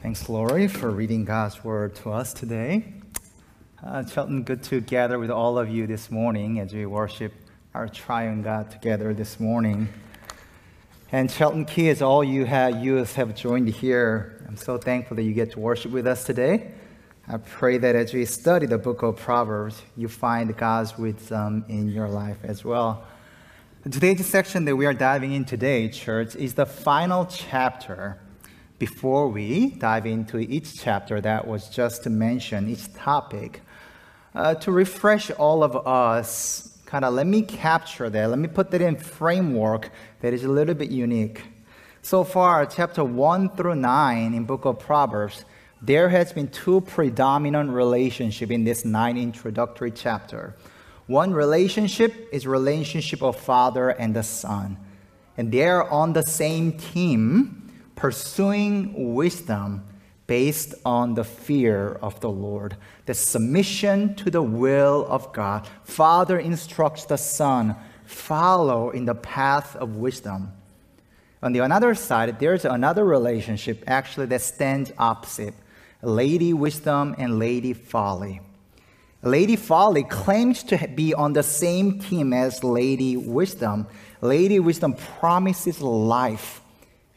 Thanks, Lori, for reading God's word to us today. Uh, Chelton, good to gather with all of you this morning as we worship our triune God together this morning. And Chelton kids, all you have, youth have joined here. I'm so thankful that you get to worship with us today. I pray that as we study the book of Proverbs, you find God's wisdom in your life as well. Today's section that we are diving in today, church, is the final chapter. Before we dive into each chapter that was just mentioned, each topic, uh, to refresh all of us, kind of let me capture that, let me put that in framework that is a little bit unique. So far, chapter 1 through 9 in book of Proverbs, there has been two predominant relationship in this nine introductory chapter. One relationship is relationship of father and the son. And they're on the same team, pursuing wisdom based on the fear of the Lord, the submission to the will of God. Father instructs the son, follow in the path of wisdom. On the other side, there's another relationship actually that stands opposite Lady Wisdom and Lady Folly. Lady Folly claims to be on the same team as Lady Wisdom. Lady Wisdom promises life.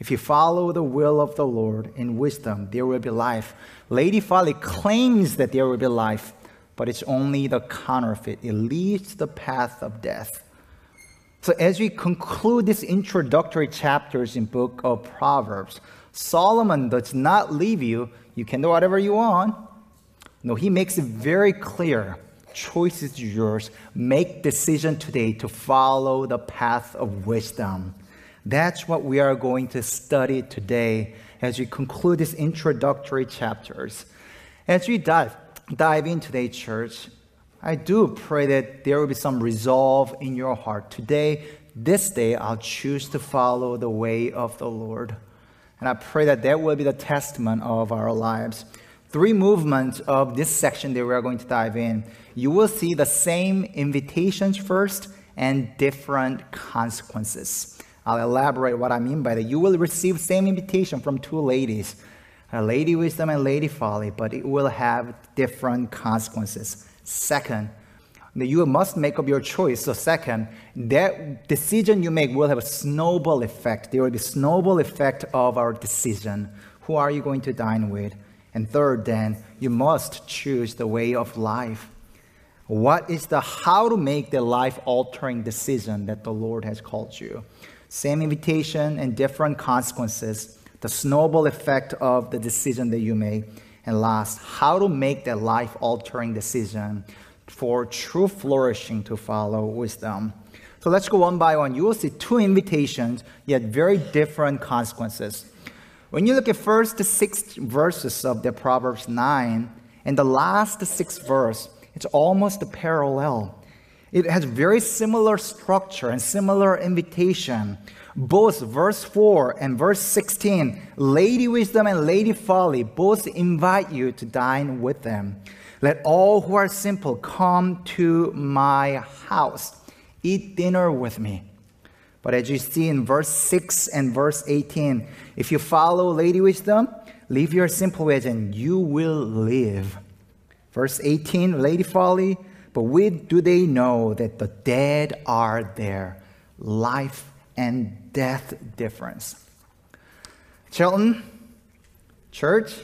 If you follow the will of the Lord in wisdom, there will be life. Lady Folly claims that there will be life, but it's only the counterfeit. It leads to the path of death. So as we conclude these introductory chapters in book of Proverbs, Solomon does not leave you, you can do whatever you want no, he makes it very clear. Choice is yours. Make decision today to follow the path of wisdom. That's what we are going to study today as we conclude these introductory chapters. As we dive, dive in today, church, I do pray that there will be some resolve in your heart. Today, this day, I'll choose to follow the way of the Lord. And I pray that that will be the testament of our lives three movements of this section that we are going to dive in, you will see the same invitations first and different consequences. I'll elaborate what I mean by that. You will receive same invitation from two ladies, a lady wisdom and lady folly, but it will have different consequences. Second, you must make up your choice. So second, that decision you make will have a snowball effect. There will be snowball effect of our decision. Who are you going to dine with? And third, then, you must choose the way of life. What is the how to make the life altering decision that the Lord has called you? Same invitation and different consequences, the snowball effect of the decision that you make. And last, how to make that life altering decision for true flourishing to follow wisdom. So let's go one by one. You will see two invitations, yet very different consequences. When you look at first six verses of the Proverbs 9 and the last six verse, it's almost a parallel. It has very similar structure and similar invitation. Both verse 4 and verse 16, Lady Wisdom and Lady Folly both invite you to dine with them. Let all who are simple come to my house. Eat dinner with me. But as you see in verse 6 and verse 18, if you follow Lady Wisdom, live your simple ways and you will live. Verse 18, Lady Folly, but with do they know that the dead are there? Life and death difference. Chelton, church,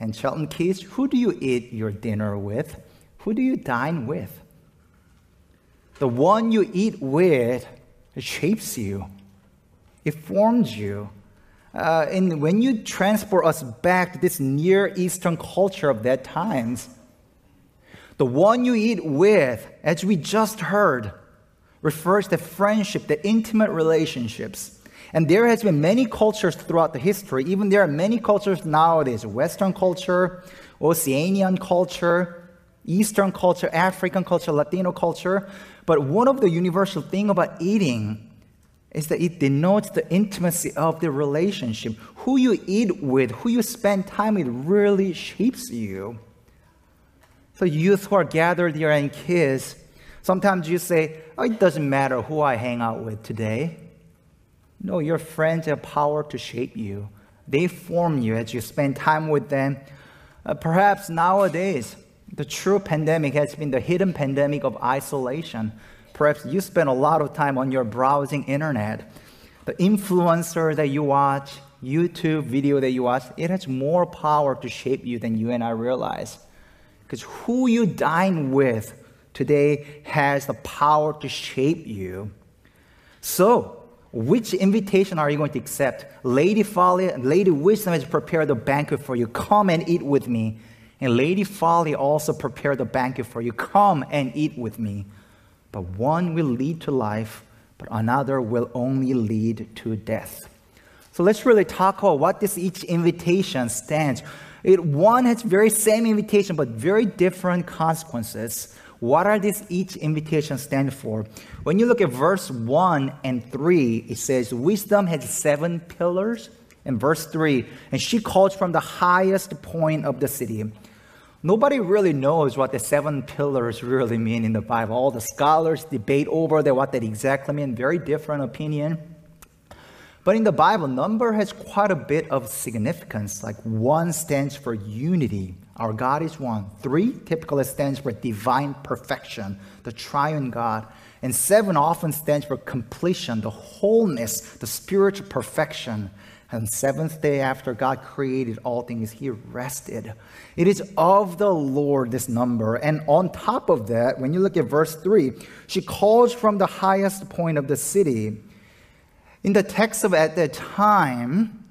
and Chelton Keys, who do you eat your dinner with? Who do you dine with? The one you eat with shapes you, it forms you. Uh, and when you transport us back to this Near Eastern culture of that times, the one you eat with, as we just heard, refers to friendship, the intimate relationships. And there has been many cultures throughout the history. Even there are many cultures nowadays: Western culture, Oceanian culture, Eastern culture, African culture, Latino culture. But one of the universal thing about eating is that it denotes the intimacy of the relationship. Who you eat with, who you spend time with, really shapes you. So, youth who are gathered here and kids, sometimes you say, Oh, it doesn't matter who I hang out with today. No, your friends have power to shape you. they form you as you spend time with them. Uh, perhaps nowadays, the true pandemic has been the hidden pandemic of isolation. Perhaps you spend a lot of time on your browsing internet. The influencer that you watch, YouTube video that you watch, it has more power to shape you than you and I realize. Because who you dine with today has the power to shape you. So, which invitation are you going to accept? Lady Folly, Lady Wisdom has prepared a banquet for you. Come and eat with me. And Lady Folly also prepared a banquet for you. Come and eat with me. But one will lead to life, but another will only lead to death. So let's really talk about what this each invitation stands. It one has very same invitation, but very different consequences. What are these each invitation stand for? When you look at verse 1 and 3, it says, Wisdom has seven pillars. In verse 3, and she calls from the highest point of the city. Nobody really knows what the seven pillars really mean in the Bible. All the scholars debate over that, what that exactly mean. Very different opinion. But in the Bible, number has quite a bit of significance. Like one stands for unity. Our God is one. Three typically stands for divine perfection, the triune God. And seven often stands for completion, the wholeness, the spiritual perfection. And seventh day after God created all things, he rested. It is of the Lord, this number. And on top of that, when you look at verse 3, she calls from the highest point of the city. In the text of at that time,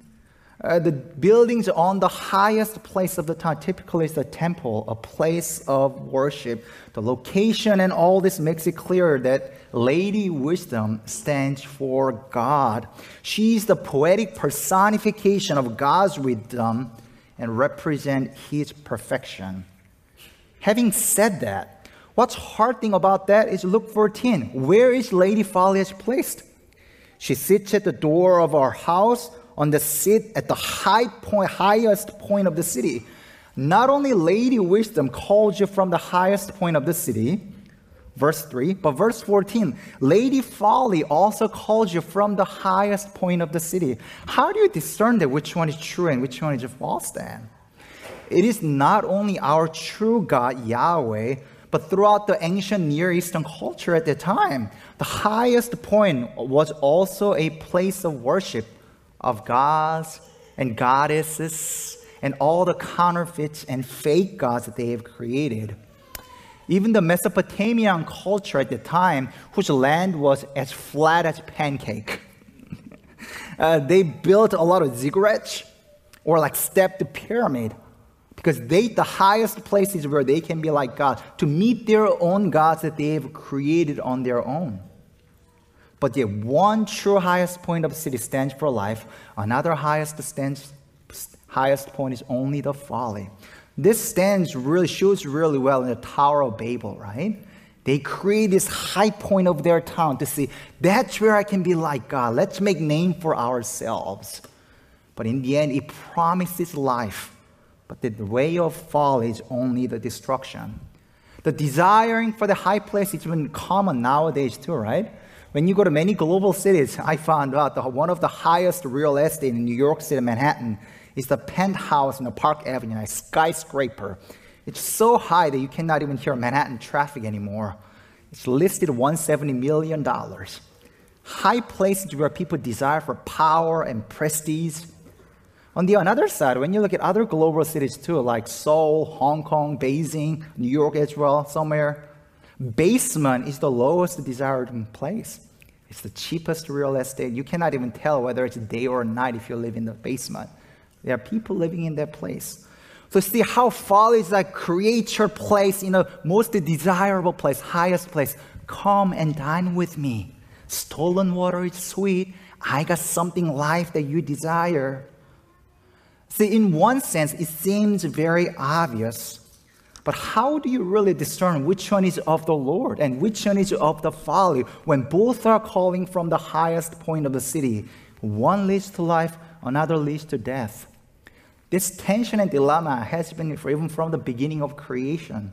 uh, the buildings on the highest place of the town typically is the temple, a place of worship. The location and all this makes it clear that Lady Wisdom stands for God. She's the poetic personification of God's wisdom and represent His perfection. Having said that, what's hard thing about that is Luke 14. Where is Lady Folly placed? She sits at the door of our house on the seat at the high point, highest point of the city. Not only Lady Wisdom calls you from the highest point of the city, verse 3, but verse 14, Lady Folly also calls you from the highest point of the city. How do you discern that which one is true and which one is false then? It is not only our true God, Yahweh, but throughout the ancient Near Eastern culture at the time, the highest point was also a place of worship of gods and goddesses and all the counterfeits and fake gods that they have created. Even the Mesopotamian culture at the time, whose land was as flat as pancake, uh, they built a lot of ziggurats or like stepped pyramid because they the highest places where they can be like God to meet their own gods that they have created on their own. But the one true highest point of city stands for life. Another highest stands, highest point is only the folly. This stands really shows really well in the Tower of Babel, right? They create this high point of their town to see that's where I can be like God. Let's make name for ourselves. But in the end, it promises life. But the way of fall is only the destruction. The desiring for the high place is even common nowadays too, right? When you go to many global cities, I found out that one of the highest real estate in New York City, Manhattan, is the penthouse in the Park Avenue, a skyscraper. It's so high that you cannot even hear Manhattan traffic anymore. It's listed $170 million. High places where people desire for power and prestige. On the other side, when you look at other global cities too, like Seoul, Hong Kong, Beijing, New York as well, somewhere, Basement is the lowest desired place. It's the cheapest real estate. You cannot even tell whether it's day or night if you live in the basement. There are people living in that place. So see how folly is like create your place in the most desirable place, highest place. Come and dine with me. Stolen water is sweet. I got something life that you desire. See, in one sense, it seems very obvious but how do you really discern which one is of the Lord and which one is of the folly when both are calling from the highest point of the city? One leads to life, another leads to death. This tension and dilemma has been even from the beginning of creation.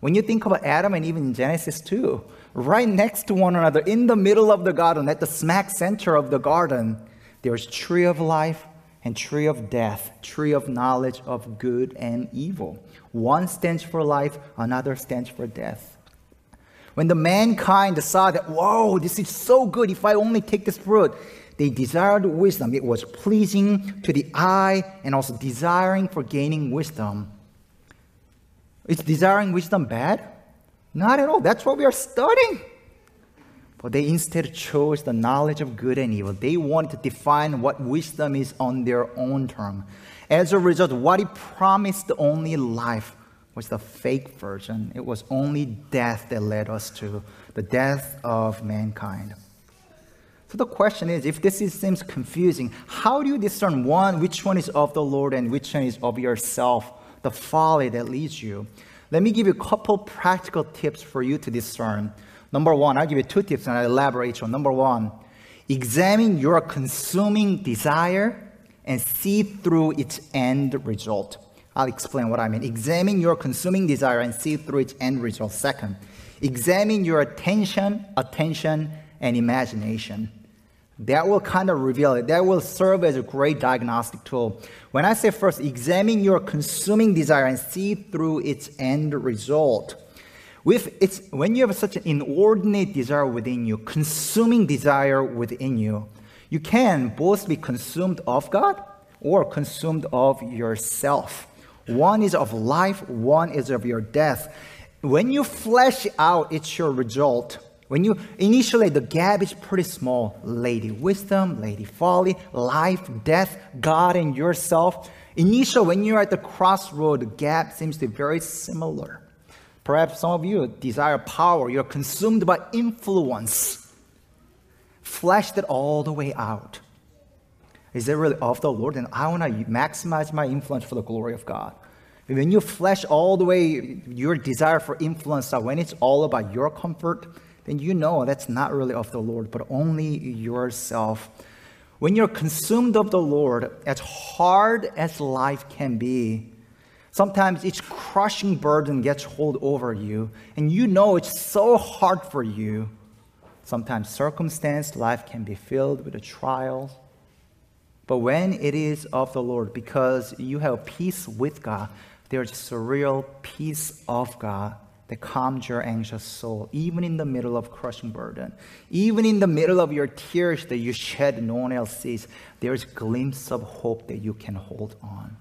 When you think about Adam and even Genesis 2, right next to one another, in the middle of the garden, at the smack center of the garden, there's tree of life and tree of death, tree of knowledge of good and evil. One stands for life, another stands for death. When the mankind saw that, whoa, this is so good, if I only take this fruit, they desired wisdom. It was pleasing to the eye and also desiring for gaining wisdom. Is desiring wisdom bad? Not at all. That's what we are studying. But they instead chose the knowledge of good and evil. They wanted to define what wisdom is on their own term. As a result, what he promised only life was the fake version. It was only death that led us to the death of mankind. So the question is if this is, seems confusing, how do you discern one, which one is of the Lord and which one is of yourself, the folly that leads you? Let me give you a couple practical tips for you to discern. Number one, I'll give you two tips and I'll elaborate on. Number one, examine your consuming desire and see through its end result. I'll explain what I mean. Examine your consuming desire and see through its end result. Second, examine your attention, attention, and imagination. That will kind of reveal it. That will serve as a great diagnostic tool. When I say first, examine your consuming desire and see through its end result. With it's, when you have such an inordinate desire within you, consuming desire within you, you can both be consumed of God or consumed of yourself. One is of life, one is of your death. When you flesh out, it's your result. When you initially the gap is pretty small. Lady wisdom, lady folly, life, death, God and yourself. Initially, when you're at the crossroad, the gap seems to be very similar. Perhaps some of you desire power. You're consumed by influence. Fleshed it all the way out. Is it really of the Lord? And I want to maximize my influence for the glory of God. When you flesh all the way your desire for influence out, when it's all about your comfort, then you know that's not really of the Lord, but only yourself. When you're consumed of the Lord, as hard as life can be, sometimes each crushing burden gets hold over you, and you know it's so hard for you. Sometimes circumstance, life can be filled with the trials. But when it is of the Lord, because you have peace with God, there's a real peace of God that calms your anxious soul, even in the middle of crushing burden, even in the middle of your tears that you shed, no one else sees. There's a glimpse of hope that you can hold on.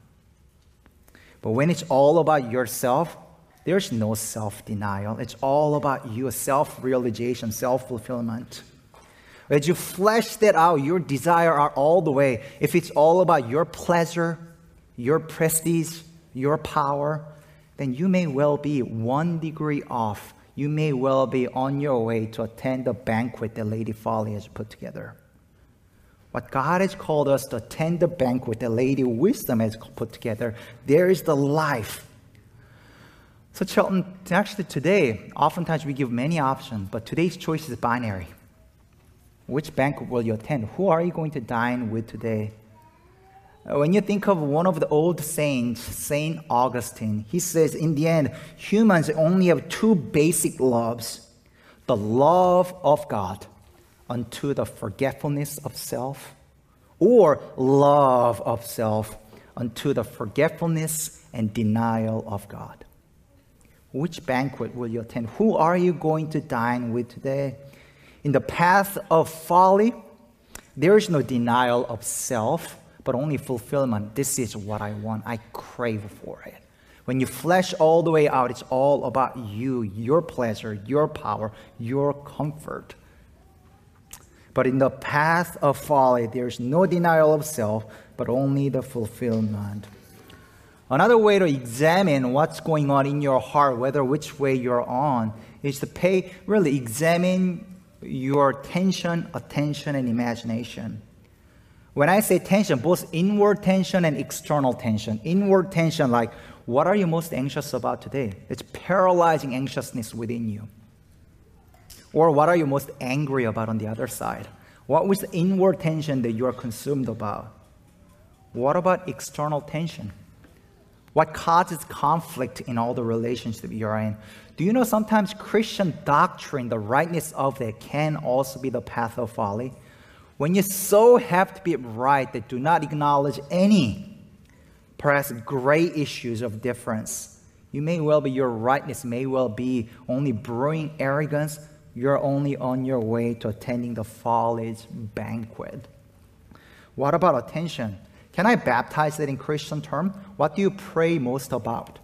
But when it's all about yourself, there's no self denial. It's all about you, self realization, self fulfillment. As you flesh that out, your desire are all the way. If it's all about your pleasure, your prestige, your power, then you may well be one degree off. You may well be on your way to attend the banquet that Lady Folly has put together. What God has called us to attend the banquet that Lady Wisdom has put together, there is the life. So, Chilton, actually today, oftentimes we give many options, but today's choice is binary. Which banquet will you attend? Who are you going to dine with today? Uh, when you think of one of the old saints, Saint Augustine, he says, in the end, humans only have two basic loves the love of God unto the forgetfulness of self, or love of self unto the forgetfulness and denial of God. Which banquet will you attend? Who are you going to dine with today? In the path of folly, there is no denial of self but only fulfillment. This is what I want. I crave for it. When you flesh all the way out, it's all about you, your pleasure, your power, your comfort. But in the path of folly, there's no denial of self, but only the fulfillment. Another way to examine what's going on in your heart, whether which way you're on, is to pay, really examine your tension, attention, and imagination. When I say tension, both inward tension and external tension. Inward tension, like, what are you most anxious about today? It's paralyzing anxiousness within you. Or what are you most angry about on the other side? What was the inward tension that you are consumed about? What about external tension? What causes conflict in all the relationships you're in? Do you know sometimes Christian doctrine, the rightness of it, can also be the path of folly? when you so have to be right that do not acknowledge any, perhaps great issues of difference, you may well be, your rightness may well be only brewing arrogance. You're only on your way to attending the folly's banquet. What about attention? Can I baptize that in Christian term? What do you pray most about?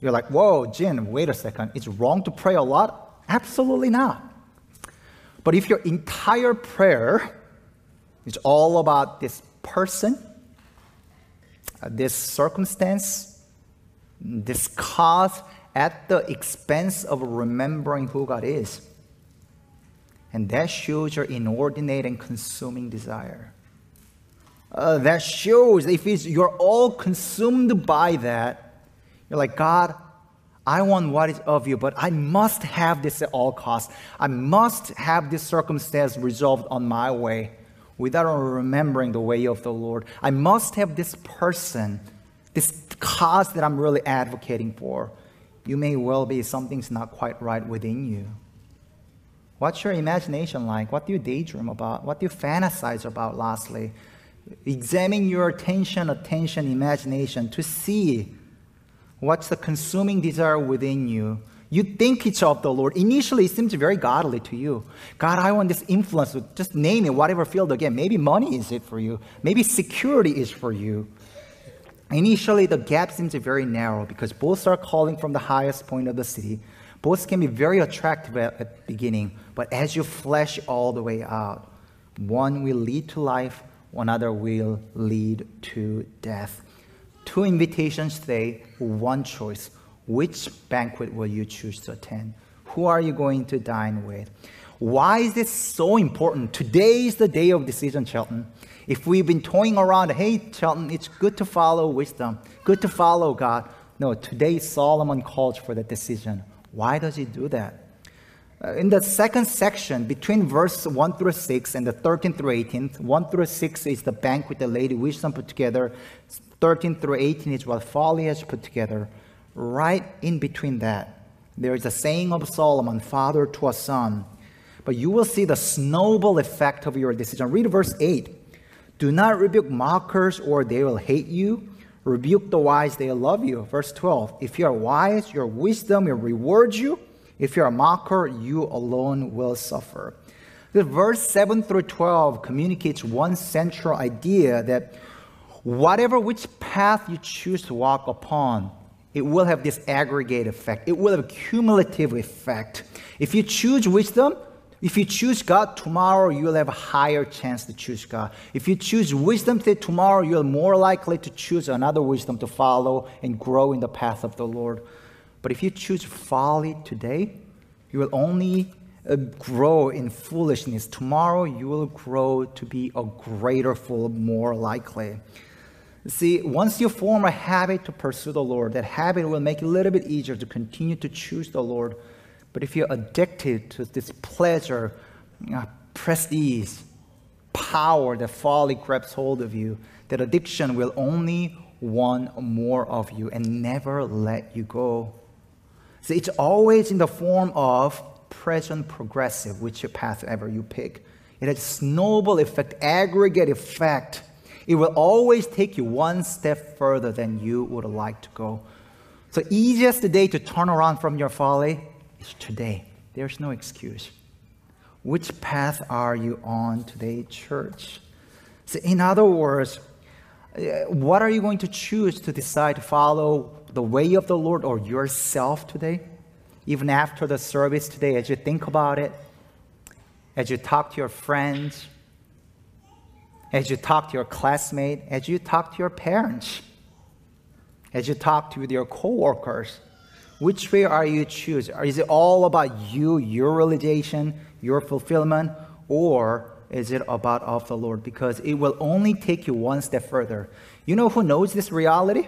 You're like, whoa, Jin, wait a second. It's wrong to pray a lot? Absolutely not. But if your entire prayer is all about this person, uh, this circumstance, this cause at the expense of remembering who God is, and that shows your inordinate and consuming desire. Uh, that shows if it's, you're all consumed by that, you're like, God, I want what is of you, but I must have this at all costs. I must have this circumstance resolved on my way without remembering the way of the Lord. I must have this person, this cause that I'm really advocating for. You may well be something's not quite right within you. What's your imagination like? What do you daydream about? What do you fantasize about, lastly? Examine your attention, attention, imagination to see What's the consuming desire within you? You think it's of the Lord. Initially, it seems very godly to you. God, I want this influence. Just name it, whatever field again. Maybe money is it for you. Maybe security is for you. Initially, the gap seems very narrow because both are calling from the highest point of the city. Both can be very attractive at, the beginning, but as you flesh all the way out, one will lead to life, one other will lead to death. Two invitations today, one choice. Which banquet will you choose to attend? Who are you going to dine with? Why is this so important? Today is the day of decision, Chelton. If we've been toying around, hey, Chelton, it's good to follow wisdom, good to follow God. No, today Solomon calls for the decision. Why does he do that? Uh, in the second section, between verse 1 through 6 and the 13th through 18th, 1 through 6 is the banquet the lady wisdom put together. 13 through 18 is what folly has put together. Right in between that, there is a saying of Solomon, father to a son. But you will see the snowball effect of your decision. Read verse 8. Do not rebuke mockers, or they will hate you. Rebuke the wise, they will love you. Verse 12. If you are wise, your wisdom will reward you. If you're a mocker, you alone will suffer. The verse 7 through 12 communicates one central idea that whatever which path you choose to walk upon, it will have this aggregate effect. It will have a cumulative effect. If you choose wisdom, if you choose God tomorrow, you'll have a higher chance to choose God. If you choose wisdom today, tomorrow, you're more likely to choose another wisdom to follow and grow in the path of the Lord. But if you choose folly today, you will only uh, grow in foolishness. Tomorrow, you will grow to be a greater fool, more likely. See, once you form a habit to pursue the Lord, that habit will make it a little bit easier to continue to choose the Lord. But if you're addicted to this pleasure, uh, prestige, power that folly grabs hold of you, that addiction will only want more of you and never let you go. See, it's always in the form of present progressive, which path ever you pick. It has snowball effect, aggregate effect it will always take you one step further than you would like to go. So, easiest day to turn around from your folly is today. There's no excuse. Which path are you on today, church? So, in other words, uh, what are you going to choose to decide to follow the way of the Lord or yourself today? Even after the service today, as you think about it, as you talk to your friends, as you talk to your classmate, as you talk to your parents, as you talk to your coworkers, which way are you choosing? Is it all about you, your realization, your fulfillment, or is it about of the Lord? Because it will only take you one step further. You know who knows this reality?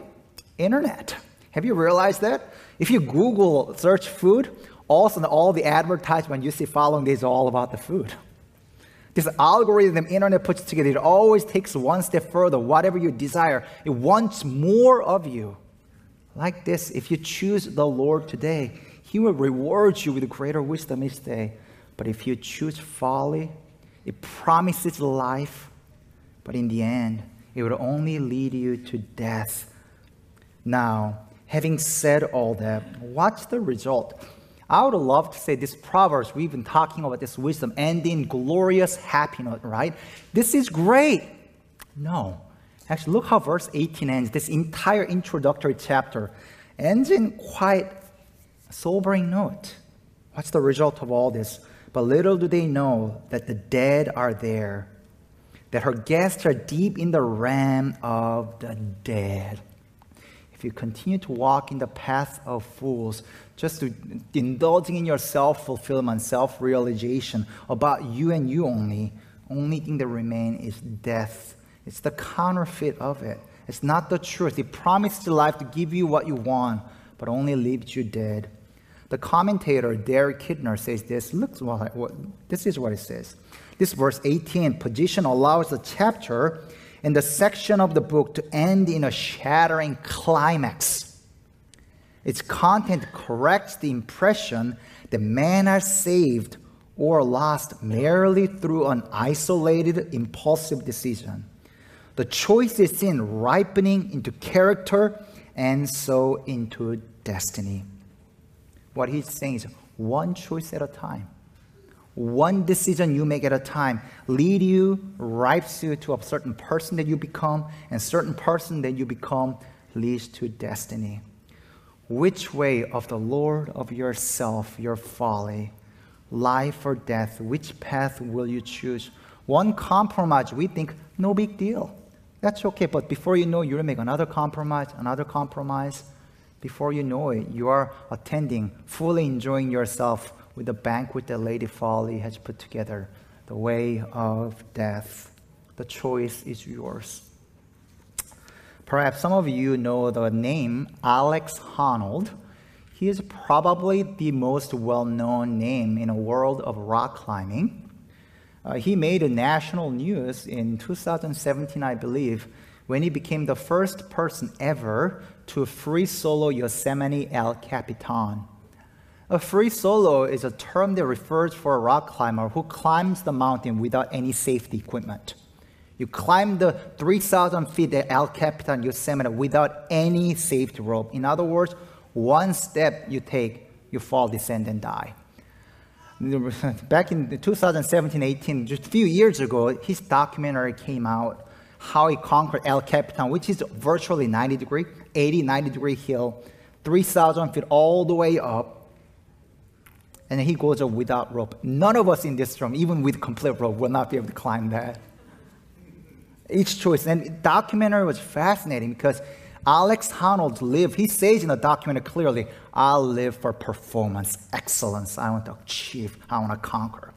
Internet. Have you realized that? If you Google search food, also all the advertisement you see following is all about the food. This algorithm internet puts together, it always takes one step further. Whatever you desire, it wants more of you. Like this, if you choose the Lord today, He will reward you with greater wisdom each day. But if you choose folly, It promises life, but in the end, it will only lead you to death. Now, having said all that, what's the result? I would love to say this Proverbs, we've been talking about this wisdom, ending glorious happiness, right? This is great. No. Actually, look how verse 18 ends. This entire introductory chapter ends in quite a sobering note. What's the result of all this? But little do they know that the dead are there, that her guests are deep in the realm of the dead. If you continue to walk in the path of fools, just to, indulging in your self fulfillment, self realization about you and you only, only thing that remains is death. It's the counterfeit of it. It's not the truth. It promised life to give you what you want, but only leaves you dead. The commentator Derek Kidner says this. Look, what, this is what it says. This verse 18 position allows the chapter and the section of the book to end in a shattering climax. Its content corrects the impression that men are saved or lost merely through an isolated, impulsive decision. The choice is seen ripening into character and so into destiny. What he's saying is one choice at a time. One decision you make at a time lead you, ripes you to a certain person that you become, and certain person that you become leads to destiny. Which way of the Lord of yourself, your folly, life or death, which path will you choose? One compromise, we think, no big deal. That's okay, but before you know, you'll make another compromise, another compromise. Before you know it, you are attending, fully enjoying yourself with the banquet that Lady Folly has put together, the way of death. The choice is yours. Perhaps some of you know the name Alex Honnold. He is probably the most well known name in a world of rock climbing. Uh, he made national news in 2017, I believe, when he became the first person ever to free solo Yosemite El Capitan. A free solo is a term that refers for a rock climber who climbs the mountain without any safety equipment. You climb the 3,000 feet at El Capitan Yosemite without any safety rope. In other words, one step you take, you fall, descend, and die. Back in 2017 18, just a few years ago, his documentary came out how he conquered El Capitan, which is virtually 90 degree, 80, 90 degree hill, 3,000 feet all the way up and he goes up without rope. None of us in this room, even with complete rope, will not be able to climb that. Each choice. And the documentary was fascinating because Alex Honnold lived, he says in the documentary clearly, I live for performance, excellence. I want to achieve, I want to conquer.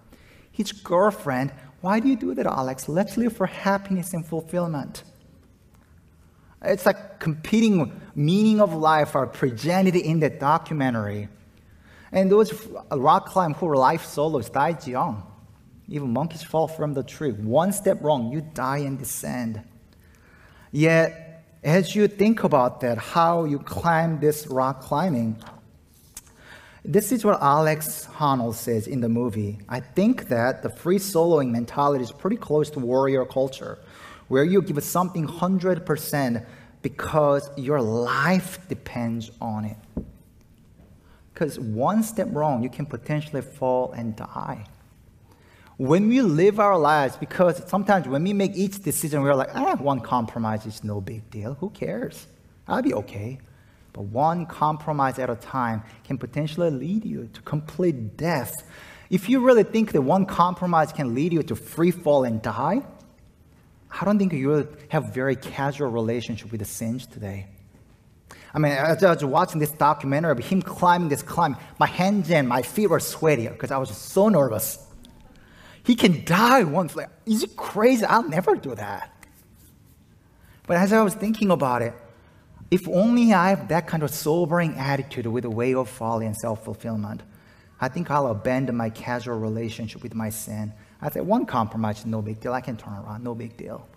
His girlfriend, why do you do that, Alex? Let's live for happiness and fulfillment. It's like competing meaning of life are presented in that documentary. And those rock climbers who were life solos died young. Even monkeys fall from the tree. One step wrong, you die and descend. Yet, as you think about that, how you climb this rock climbing, this is what Alex Honnold says in the movie. I think that the free soloing mentality is pretty close to warrior culture, where you give something 100% because your life depends on it. Because one step wrong, you can potentially fall and die. When we live our lives, because sometimes when we make each decision, we're like, ah, one compromise is no big deal. Who cares? I'll be okay. But one compromise at a time can potentially lead you to complete death. If you really think that one compromise can lead you to free fall and die, I don't think you have very casual relationship with the sins today. I mean, as I was watching this documentary of him climbing this climb, my hands and my feet were sweaty because I was so nervous. He can die once. Like, is it crazy? I'll never do that. But as I was thinking about it, if only I have that kind of sobering attitude with the way of folly and self fulfillment, I think I'll abandon my casual relationship with my sin. I said, one compromise no big deal. I can turn around, no big deal.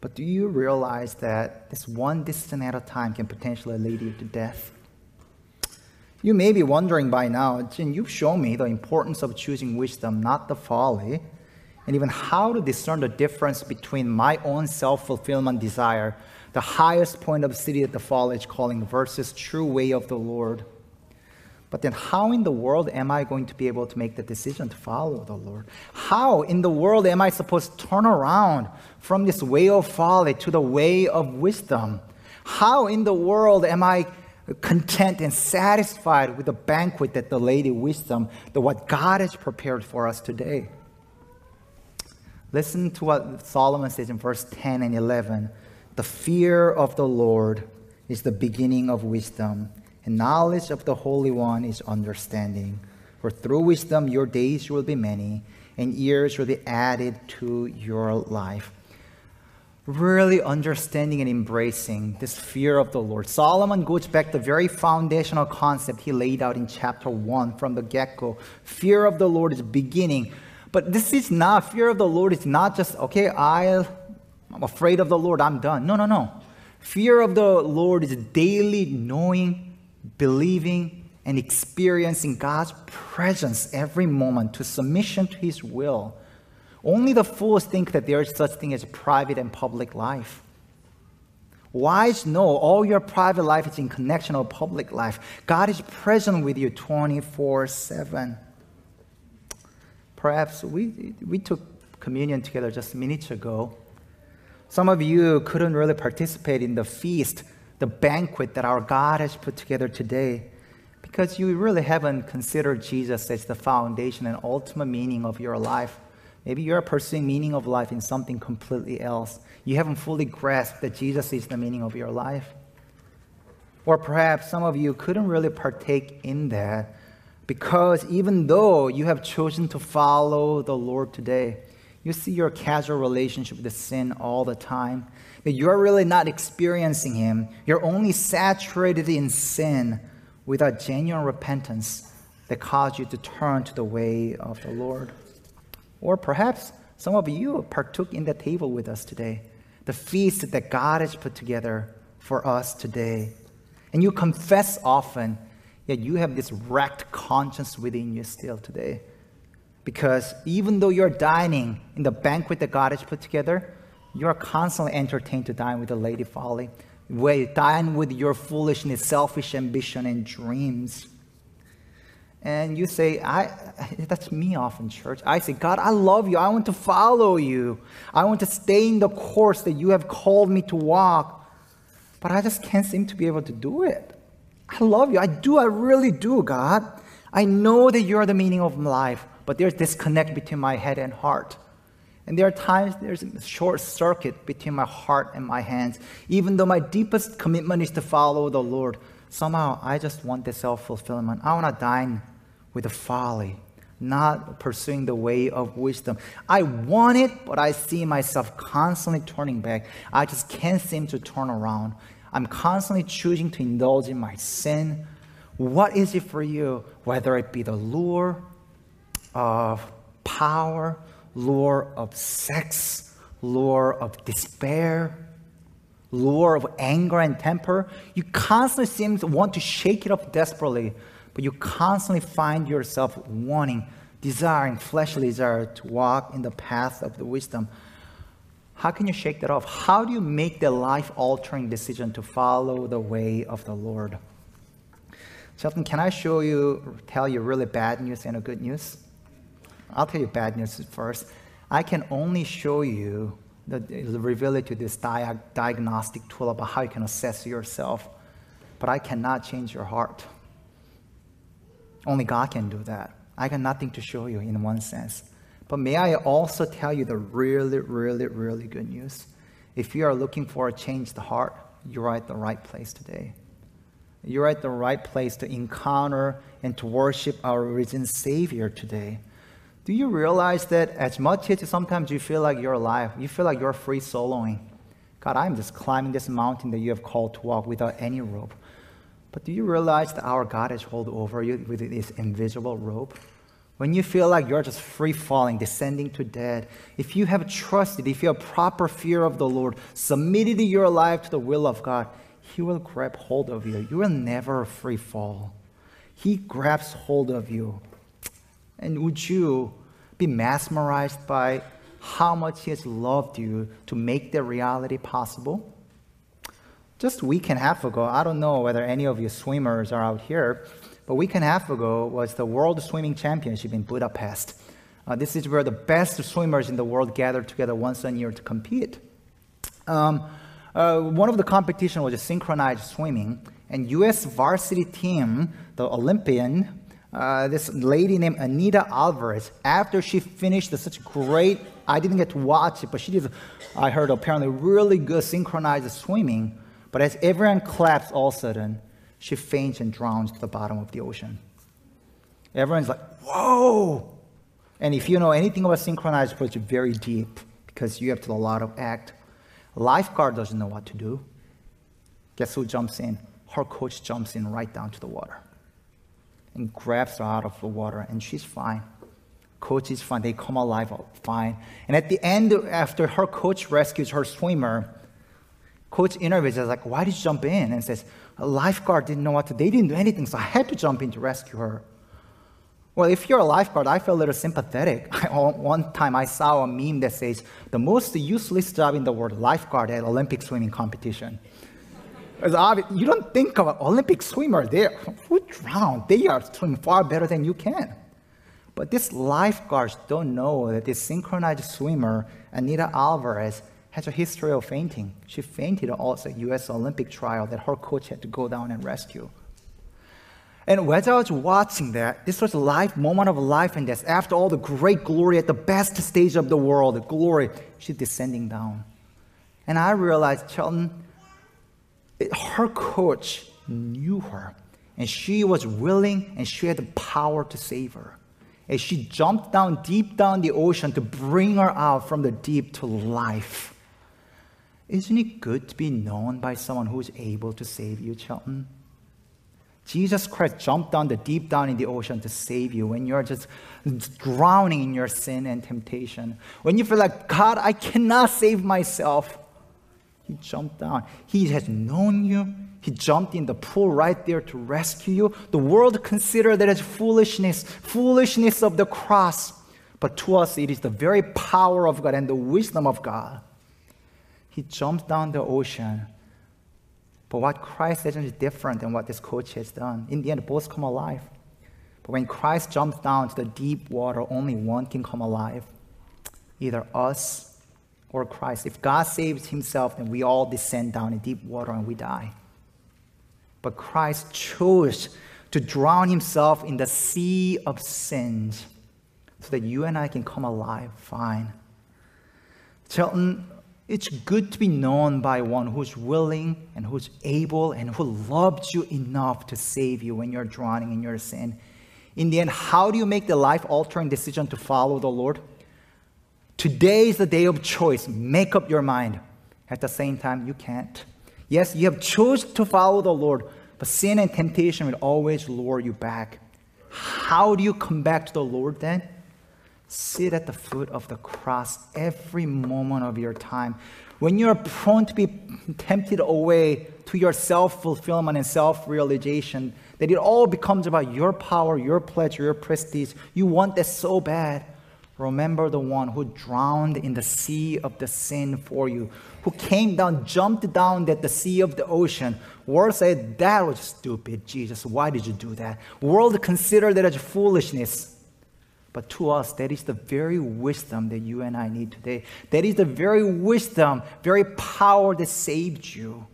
But do you realize that this one decision at a time can potentially lead you to death? You may be wondering by now, Jin, you've shown me the importance of choosing wisdom, not the folly. and even how to discern the difference between my own self fulfillment desire, the highest point of city at the foliage calling, versus true way of the Lord. But then, how in the world am I going to be able to make the decision to follow the Lord? How in the world am I supposed to turn around from this way of folly to the way of wisdom? How in the world am I content and satisfied with the banquet that the Lady Wisdom, the what God has prepared for us today? Listen to what Solomon says in verse 10 and 11. The fear of the Lord is the beginning of wisdom and knowledge of the Holy One is understanding. For through wisdom your days will be many, and years will be added to your life. Really understanding and embracing this fear of the Lord. Solomon goes back to the very foundational concept he laid out in chapter 1 from the get go. Fear of the Lord is beginning. But this is not, fear of the Lord is not just, okay, I, I'm afraid of the Lord, I'm done. No, no, no. Fear of the Lord is daily knowing believing and experiencing God's presence every moment to submission to His will. Only the fools think that there is such thing as private and public life. Wise know all your private life is in connection with public life. God is present with you 24 7. Perhaps we, we took communion together just minutes ago. Some of you couldn't really participate in the feast the banquet that our God has put together today because you really haven't considered Jesus as the foundation and ultimate meaning of your life. Maybe you're pursuing meaning of life in something completely else. You haven't fully grasped that Jesus is the meaning of your life. Or perhaps some of you couldn't really partake in that because even though you have chosen to follow the Lord today, you see your casual relationship with sin all the time that you're really not experiencing Him. You're only saturated in sin without genuine repentance that caused you to turn to the way of the Lord. Or perhaps some of you partook in the table with us today, the feast that God has put together for us today. And you confess often, yet you have this wrecked conscience within you still today. Because even though you're dining in the banquet that God has put together, you are constantly entertained to dine with the lady folly. Where dine with your foolishness, selfish ambition, and dreams. And you say, I, that's me often, church. I say, God, I love you. I want to follow you. I want to stay in the course that you have called me to walk. But I just can't seem to be able to do it. I love you. I do. I really do, God. I know that you're the meaning of my life, but there's disconnect between my head and heart. And there are times there's a short circuit between my heart and my hands. Even though my deepest commitment is to follow the Lord, somehow I just want the self fulfillment. I want to dine with the folly, not pursuing the way of wisdom. I want it, but I see myself constantly turning back. I just can't seem to turn around. I'm constantly choosing to indulge in my sin. What is it for you? Whether it be the lure of power, lure of sex, lure of despair, lure of anger and temper. You constantly seem to want to shake it off desperately, but you constantly find yourself wanting, desiring, fleshly desire to walk in the path of the wisdom. How can you shake that off? How do you make the life altering decision to follow the way of the Lord? Shelton, can I show you, tell you really bad news and a good news? I'll tell you bad news first. I can only show you, the, reveal it to this dia- diagnostic tool about how you can assess yourself, but I cannot change your heart. Only God can do that. I got nothing to show you in one sense. But may I also tell you the really, really, really good news? If you are looking for a changed heart, you're at the right place today. You're at the right place to encounter and to worship our risen Savior today. Do you realize that as much as sometimes you feel like you're alive, you feel like you're free soloing? God, I'm just climbing this mountain that you have called to walk without any rope. But do you realize that our God has hold over you with this invisible rope? When you feel like you're just free falling, descending to death, if you have trusted, if you have proper fear of the Lord, submitted your life to the will of God, He will grab hold of you. You will never free fall. He grabs hold of you. And would you be mesmerized by how much He has loved you to make that reality possible? Just a week and a half ago, I don't know whether any of you swimmers are out here, but a week and a half ago was the World Swimming Championship in Budapest. Uh, this is where the best swimmers in the world gather together once a year to compete. Um, uh, one of the competition was synchronized swimming, and U.S. varsity team, the Olympian, uh, this lady named Anita Alvarez, after she finished such great, I didn't get to watch it, but she did, I heard apparently really good synchronized swimming. But as everyone claps, all of a sudden, she faints and drowns to the bottom of the ocean. Everyone's like, whoa! And if you know anything about synchronized approach, it's very deep because you have to do a lot of act. Lifeguard doesn't know what to do. Guess who jumps in? Her coach jumps in right down to the water and grabs her out of the water, and she's fine. Coach is fine. They come alive fine. And at the end, after her coach rescues her swimmer, coach interviews us like, "Why did you jump in?" And says, "A lifeguard didn't know what to. They didn't do anything, so I had to jump in to rescue her." Well, if you're a lifeguard, I feel a little sympathetic. One time I saw a meme that says, the most useless job in the world, lifeguard at Olympic swimming competition. You don't think of an Olympic swimmer there who drowned. They are swimming far better than you can. But these lifeguards don't know that this synchronized swimmer, Anita Alvarez, has a history of fainting. She fainted also at U.S. Olympic trial that her coach had to go down and rescue. And as I was watching that, this was a life moment of life and death. After all the great glory at the best stage of the world, the glory, she's descending down. And I realized, Chelton, her coach knew her, and she was willing and she had the power to save her. And she jumped down deep down the ocean to bring her out from the deep to life. Isn't it good to be known by someone who is able to save you, Chelton? Jesus Christ jumped down the deep down in the ocean to save you when you're just drowning in your sin and temptation. When you feel like, God, I cannot save myself. He jumped down. He has known you. He jumped in the pool right there to rescue you. The world considered that as foolishness, foolishness of the cross. But to us, it is the very power of God and the wisdom of God. He jumped down the ocean. But what Christ has done is different than what this coach has done. In the end, both come alive. But when Christ jumps down to the deep water, only one can come alive either us or Christ. If God saves himself, then we all descend down in deep water and we die. But Christ chose to drown himself in the sea of sins so that you and I can come alive fine. Chelton, it's good to be known by one who's willing and who's able and who loves you enough to save you when you're drowning in your sin. In the end, how do you make the life altering decision to follow the Lord? Today is the day of choice. Make up your mind. At the same time, you can't. Yes, you have chosen to follow the Lord, but sin and temptation will always lure you back. How do you come back to the Lord then? Sit at the foot of the cross every moment of your time. When you're prone to be tempted away to your self fulfillment and self realization, that it all becomes about your power, your pleasure, your prestige, you want that so bad. Remember the one who drowned in the sea of the sin for you, who came down, jumped down at the sea of the ocean. World said, That was stupid, Jesus. Why did you do that? World considered that as foolishness. But to us, that is the very wisdom that you and I need today. That is the very wisdom, very power that saved you.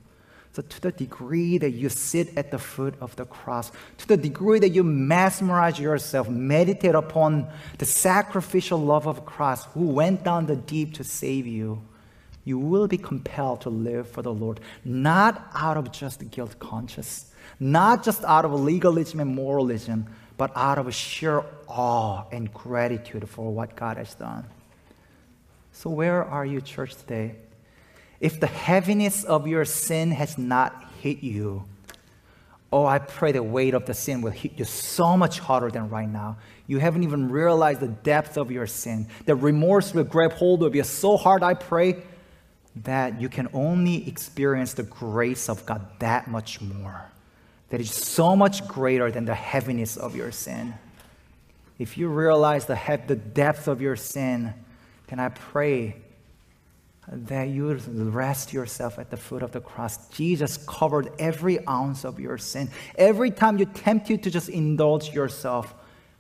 So, to the degree that you sit at the foot of the cross, to the degree that you mesmerize yourself, meditate upon the sacrificial love of Christ who went down the deep to save you, you will be compelled to live for the Lord, not out of just guilt conscious, not just out of legalism and moralism, but out of sheer awe and gratitude for what God has done. So, where are you, church, today? If the heaviness of your sin has not hit you, oh, I pray the weight of the sin will hit you so much harder than right now. You haven't even realized the depth of your sin. The remorse will grab hold of you so hard, I pray, that you can only experience the grace of God that much more. That is so much greater than the heaviness of your sin. If you realize the, he- the depth of your sin, And I pray that you rest yourself at the foot of the cross. Jesus covered every ounce of your sin. Every time you tempt you to just indulge yourself,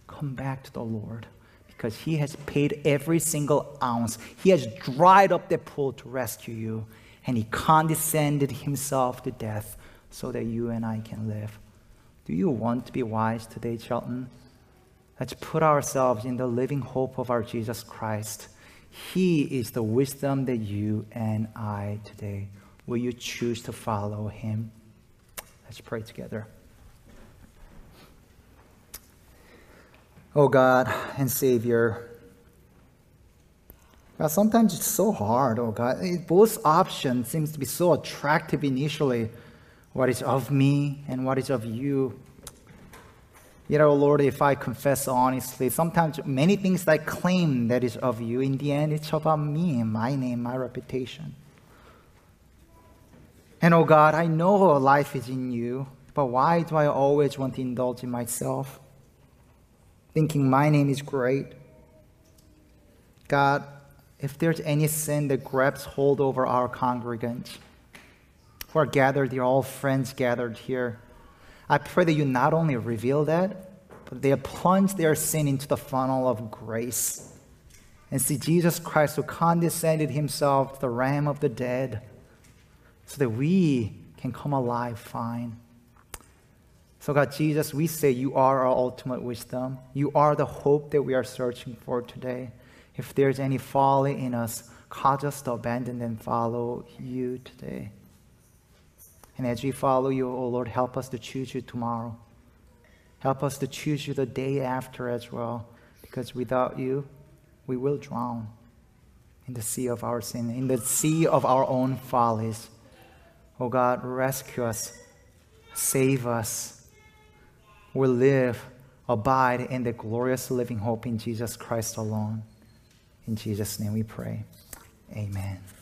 come back to the Lord because He has paid every single ounce. He has dried up the pool to rescue you, and He condescended Himself to death so that you and I can live. Do you want to be wise today, Chelton? Let's put ourselves in the living hope of our Jesus Christ. He is the wisdom that you and I today. Will you choose to follow Him? Let's pray together. Oh God and Savior, God, sometimes it's so hard, oh God. Both options seems to be so attractive initially. What is of me and what is of you. Yet, oh Lord, if I confess honestly, sometimes many things that I claim that is of you, in the end, it's about me, my name, my reputation. And oh God, I know life is in you, but why do I always want to indulge in myself? Thinking my name is great. God, if there's any sin that grabs hold over our congregants who are gathered here, all friends gathered here, I pray that you not only reveal that, but they plunge their sin into the funnel of grace and see Jesus Christ who condescended himself to the ram of the dead so that we can come alive fine. So, God, Jesus, we say you are our ultimate wisdom. You are the hope that we are searching for today. If there's any folly in us, cause us to abandon and follow you today. And as we follow you, oh Lord, help us to choose you tomorrow. Help us to choose you the day after as well, because without you, we will drown in the sea of our sin, in the sea of our own follies. Oh God, rescue us, save us. We live, abide in the glorious living hope in Jesus Christ alone. In Jesus' name we pray. Amen.